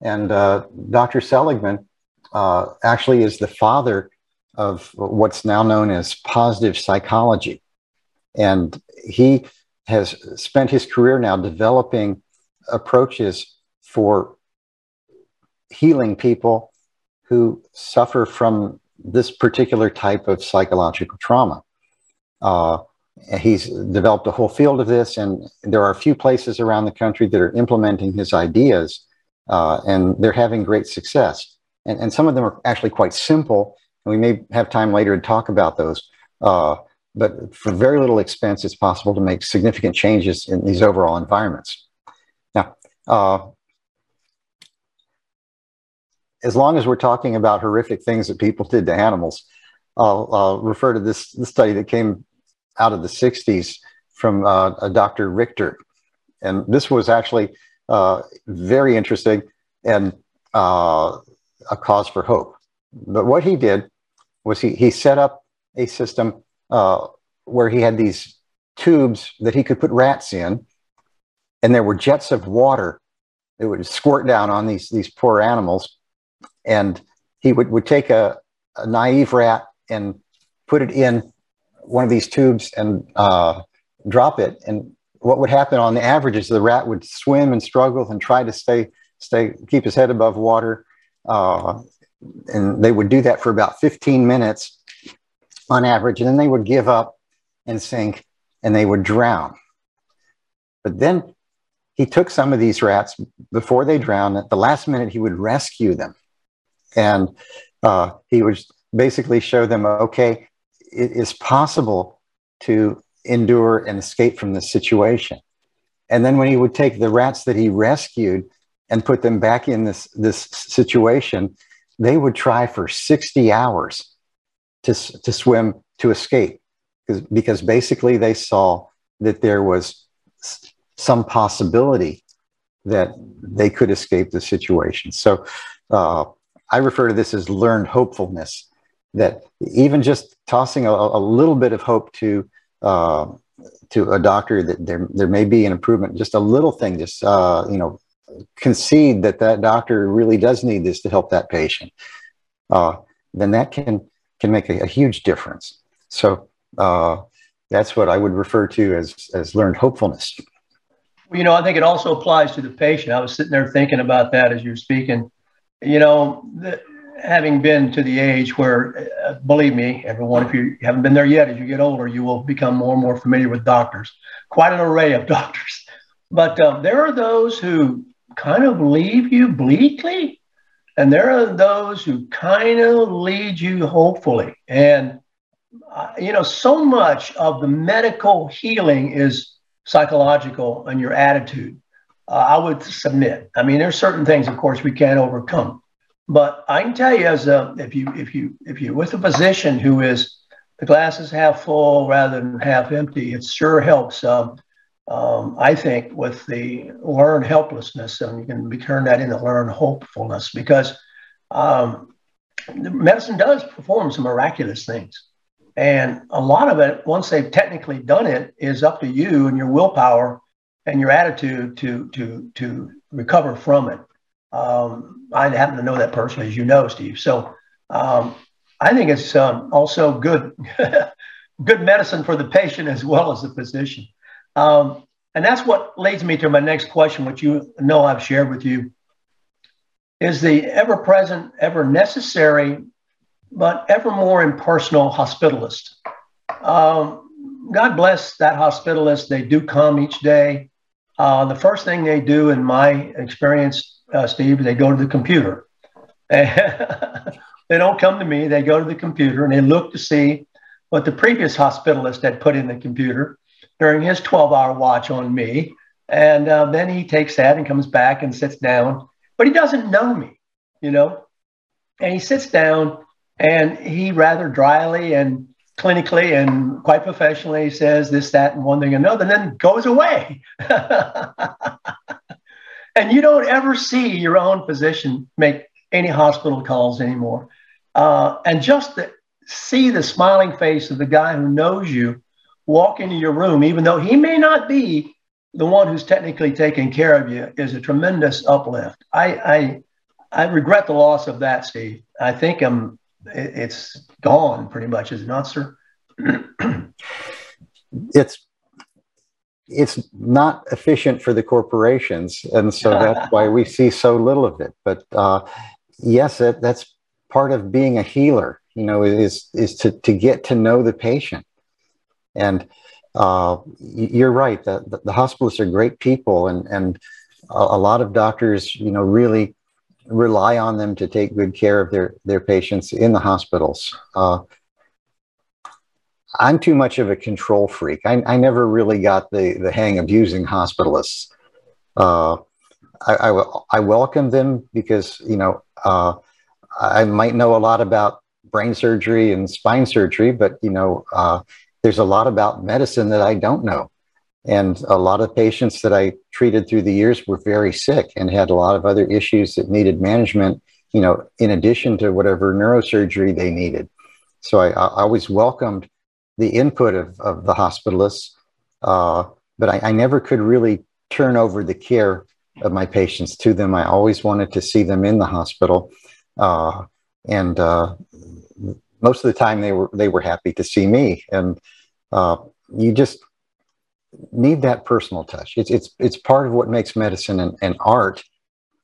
And uh, Dr. Seligman uh, actually is the father of what's now known as positive psychology. And he has spent his career now developing approaches for healing people who suffer from this particular type of psychological trauma. Uh, he's developed a whole field of this, and there are a few places around the country that are implementing his ideas, uh, and they're having great success. And, and some of them are actually quite simple, and we may have time later to talk about those. Uh, but for very little expense, it's possible to make significant changes in these overall environments. Now, uh, as long as we're talking about horrific things that people did to animals, I'll, I'll refer to this, this study that came out of the 60s from uh, a Dr. Richter. And this was actually uh, very interesting and uh, a cause for hope. But what he did was he, he set up a system uh, where he had these tubes that he could put rats in, and there were jets of water that would squirt down on these, these poor animals. And he would, would take a, a naive rat and put it in one of these tubes and uh, drop it. And what would happen on the average is the rat would swim and struggle and try to stay, stay, keep his head above water. Uh, and they would do that for about 15 minutes on average. And then they would give up and sink and they would drown. But then he took some of these rats before they drowned. At the last minute, he would rescue them. And uh, he would basically show them, okay, it is possible to endure and escape from this situation. And then when he would take the rats that he rescued and put them back in this, this situation, they would try for 60 hours to, to swim to escape because, because basically they saw that there was some possibility that they could escape the situation. So uh, I refer to this as learned hopefulness that even just tossing a, a little bit of hope to uh, to a doctor that there there may be an improvement, just a little thing, just uh, you know, concede that that doctor really does need this to help that patient, uh, then that can can make a, a huge difference. So uh, that's what I would refer to as as learned hopefulness. Well, you know, I think it also applies to the patient. I was sitting there thinking about that as you're speaking. You know, the, having been to the age where, uh, believe me, everyone, if you haven't been there yet, as you get older, you will become more and more familiar with doctors, quite an array of doctors. But uh, there are those who kind of leave you bleakly, and there are those who kind of lead you hopefully. And, uh, you know, so much of the medical healing is psychological and your attitude. Uh, I would submit. I mean, there's certain things, of course, we can't overcome but I can tell you, as a, if you if you if you're with a physician who is the glass is half full rather than half empty, it sure helps. Um, um, I think with the learned helplessness, and you can turn that into learned hopefulness because um, medicine does perform some miraculous things. And a lot of it, once they've technically done it, is up to you and your willpower and your attitude to to to recover from it. Um, I happen to know that personally, as you know, Steve. So um, I think it's um, also good, good medicine for the patient as well as the physician. Um, and that's what leads me to my next question, which you know I've shared with you. is the ever present, ever necessary, but ever more impersonal hospitalist. Um, God bless that hospitalist. They do come each day. Uh, the first thing they do, in my experience, uh, Steve, they go to the computer. they don't come to me. They go to the computer and they look to see what the previous hospitalist had put in the computer during his 12 hour watch on me. And uh, then he takes that and comes back and sits down, but he doesn't know me, you know? And he sits down and he rather dryly and clinically and quite professionally says this, that, and one thing and another, and then goes away. and you don't ever see your own physician make any hospital calls anymore. Uh, and just the, see the smiling face of the guy who knows you walk into your room, even though he may not be the one who's technically taking care of you, is a tremendous uplift. I, I, I regret the loss of that, Steve. I think I'm, it's gone pretty much, is it not, sir? it's it's not efficient for the corporations, and so that's why we see so little of it. But uh, yes, that, that's part of being a healer. You know, is is to to get to know the patient, and uh, you're right. The, the, the hospitalists are great people, and and a, a, lot of doctors, you know, really rely on them to take good care of their their patients in the hospitals. Uh, I'm too much of a control freak. I, I never really got the, the hang of using hospitalists. Uh, I, I, I, welcome them because, you know, uh, I might know a lot about brain surgery and spine surgery, but, you know, uh, there's a lot about medicine that I don't know. And a lot of patients that I treated through the years were very sick and had a lot of other issues that needed management, you know, in addition to whatever neurosurgery they needed. So I, I always welcomed the input of, of the hospitalists, uh, but I, I, never could really turn over the care of my patients to them. I always wanted to see them in the hospital, uh, and uh, most of the time they were they were happy to see me. And uh, you just need that personal touch. It's it's it's part of what makes medicine and, an art,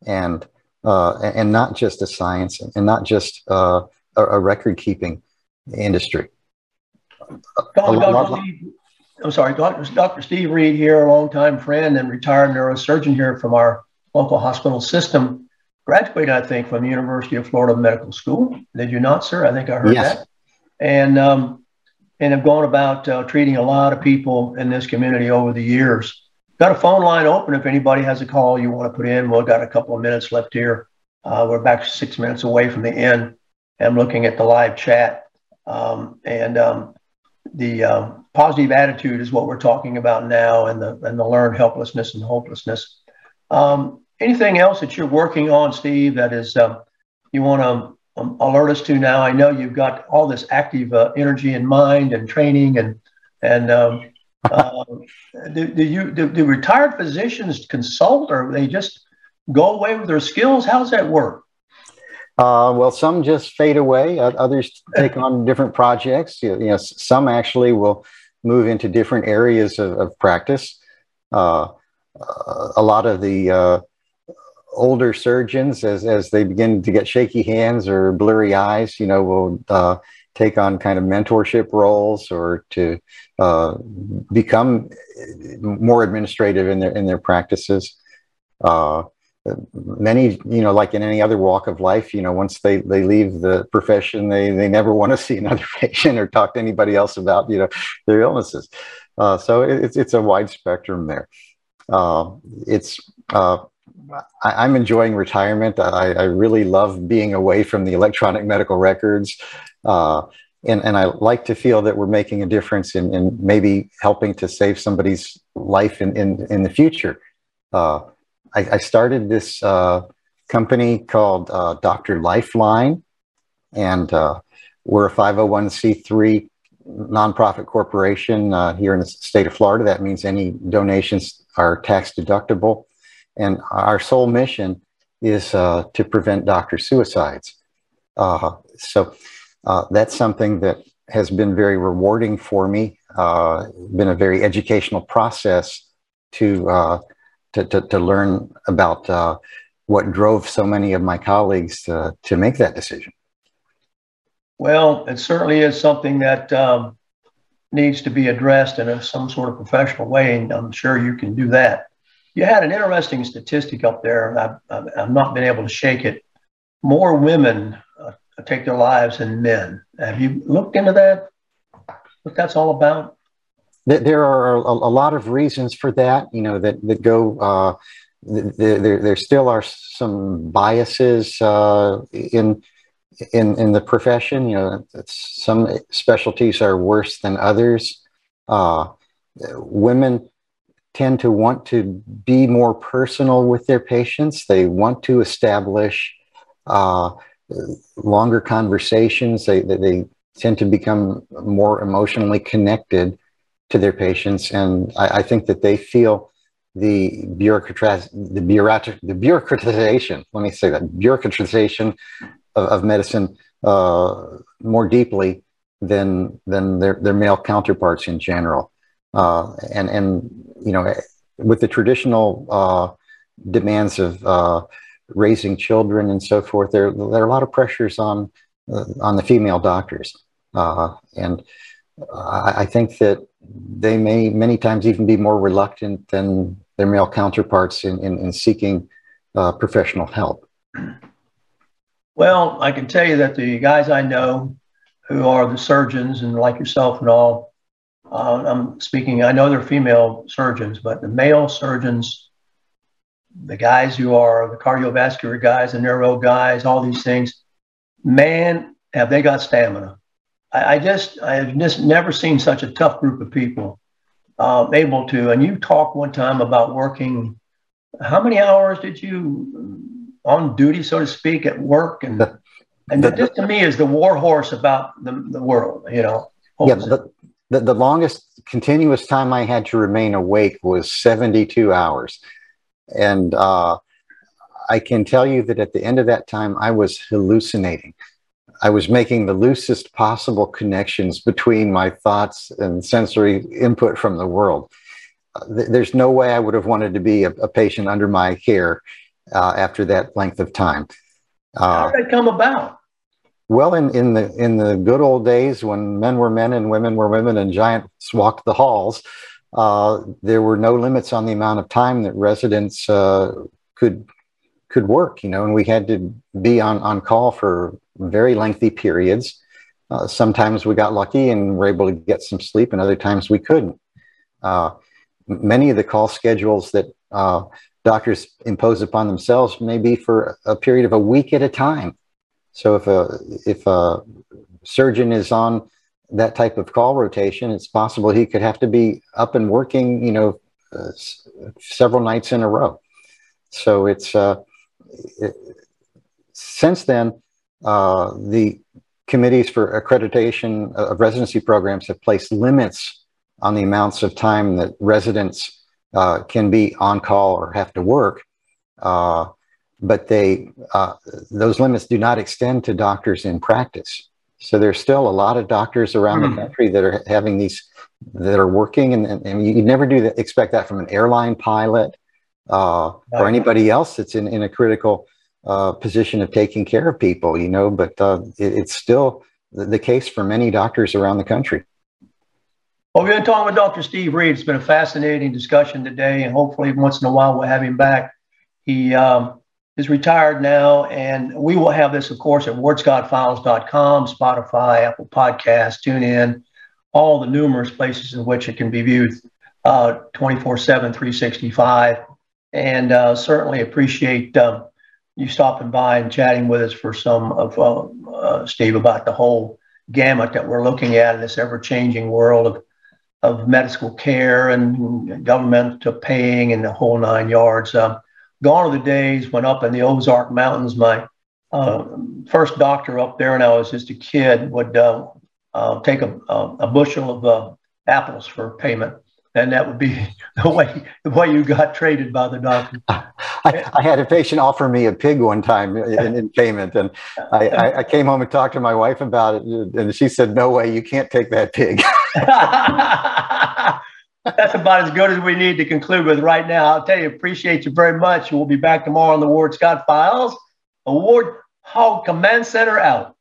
and uh, and not just a science, and not just uh, a, a record keeping industry. Dr. Dr. Steve, I'm sorry, Dr. Dr. Steve Reed here, a longtime friend and retired neurosurgeon here from our local hospital system. Graduated, I think, from the University of Florida Medical School. Did you not, sir? I think I heard yes. that. And um, and have gone about uh, treating a lot of people in this community over the years. Got a phone line open if anybody has a call you want to put in. We've got a couple of minutes left here. Uh, we're back six minutes away from the end. I'm looking at the live chat. Um, and um, the um, positive attitude is what we're talking about now, and the and the learned helplessness and hopelessness. Um, anything else that you're working on, Steve? That is um, you want to um, alert us to now? I know you've got all this active uh, energy in mind and training, and and um, uh, do, do, you do, do retired physicians consult, or they just go away with their skills? How does that work? Uh, well, some just fade away. others take on different projects. You, you, know, some actually will move into different areas of, of practice. Uh, uh, a lot of the uh, older surgeons, as, as they begin to get shaky hands or blurry eyes, you know, will uh, take on kind of mentorship roles or to uh, become more administrative in their in their practices. Many you know like in any other walk of life you know once they they leave the profession they they never want to see another patient or talk to anybody else about you know their illnesses. Uh, so it's it's a wide spectrum there. Uh, it's uh, I, am enjoying retirement I, I really love being away from the electronic medical records uh, and, and I like to feel that we're making a difference in, in maybe helping to save somebody's life in, in, in the future. Uh, I, I started this uh, company called uh, Dr. Lifeline, and uh, we're a 501c3 nonprofit corporation uh, here in the state of Florida. That means any donations are tax deductible. And our sole mission is uh, to prevent doctor suicides. Uh, so that's something that has been very rewarding for me, been a very educational process to to, to, to learn about uh, what drove so many of my colleagues to, to make that decision. Well, it certainly is something that um, needs to be addressed in a, some sort of professional way, and I'm sure you can do that. You had an interesting statistic up there, and I've, I've not been able to shake it. More women uh, take their lives than men. Have you looked into that? What that's all about? There are a, lot of reasons for that, you know, that, that go, uh, there, there still are some biases uh, in, in, in the profession. You know, some specialties are worse than others. Uh, women tend to want to be more personal with their patients. They want to establish uh, longer conversations. They, they tend to become more emotionally connected to their patients. And I, I think that they feel the the bureaucratic, the bureaucratization, let me say that, bureaucratization of, of medicine uh, more deeply than, than their, their male counterparts in general. Uh, and, and, you know, with the traditional uh, demands of uh, raising children and so forth, there, there are a lot of pressures on, uh, on the female doctors. Uh, and I, I think that they may many times even be more reluctant than their male counterparts in, in, in seeking uh, professional help. Well, I can tell you that the guys I know who are the surgeons and like yourself and all, uh, I'm speaking, I know they're female surgeons, but the male surgeons, the guys who are the cardiovascular guys, the neuro guys, all these things, man, have they got stamina. I, I just, I've just never seen such a tough group of people um, able to. And you talked one time about working. How many hours did you on duty, so to speak, at work? And and this to me is the war horse about the, the world. You know. yeah. The, the, the longest continuous time I had to remain awake was 72 hours. And uh, I can tell you that at the end of that time, I was hallucinating. I was making the loosest possible connections between my thoughts and sensory input from the world. Uh, th there's no way I would have wanted to be a, a patient under my care uh, after that length of time. Uh, How did that come about? Well, in, in the in the good old days when men were men and women were women and giants walked the halls, uh, there were no limits on the amount of time that residents uh, could could work. You know, and we had to be on on call for very lengthy periods. Uh, sometimes we got lucky and were able to get some sleep, and other times we couldn't. Uh, many of the call schedules that uh, doctors impose upon themselves may be for a period of a week at a time. So if a if a surgeon is on that type of call rotation, it's possible he could have to be up and working, you know, uh, several nights in a row. So it's uh, it, since then uh, the committees for accreditation of residency programs have placed limits on the amounts of time that residents uh, can be on call or have to work. But they uh, those limits do not extend to doctors in practice. So there's still a lot of doctors around mm. the country that are having these that are working, and, and, and you never do that, expect that from an airline pilot uh, or anybody else that's in, in a critical uh, position of taking care of people, you know, but uh, it, it's still the case for many doctors around the country. Well, we've been talking with Dr. Steve Reed. It's been a fascinating discussion today, and hopefully, once in a while, we'll have him back. He um, is retired now, and we will have this, of course, at wardscottfiles.com, Spotify, Apple Podcasts, TuneIn, all the numerous places in which it can be viewed uh, 24 7, 365. And uh, certainly appreciate um, you stopping by and chatting with us for some of uh, uh, Steve about the whole gamut that we're looking at in this ever-changing world of of medical care and government to paying and the whole nine yards. Uh, gone are the days when up in the Ozark Mountains, my uh, first doctor up there when I was just a kid would uh, uh, take a, a, bushel of apples for payment and that would be the way the way you got traded by the doctor. I, I, had a patient offer me a pig one time in, in payment, and I, I, I, came home and talked to my wife about it, and she said, "No way, you can't take that pig." that's about as good as we need to conclude with right now. I'll tell you, appreciate you very much. We'll be back tomorrow on the Ward Scott Files. Award Hog Command Center out.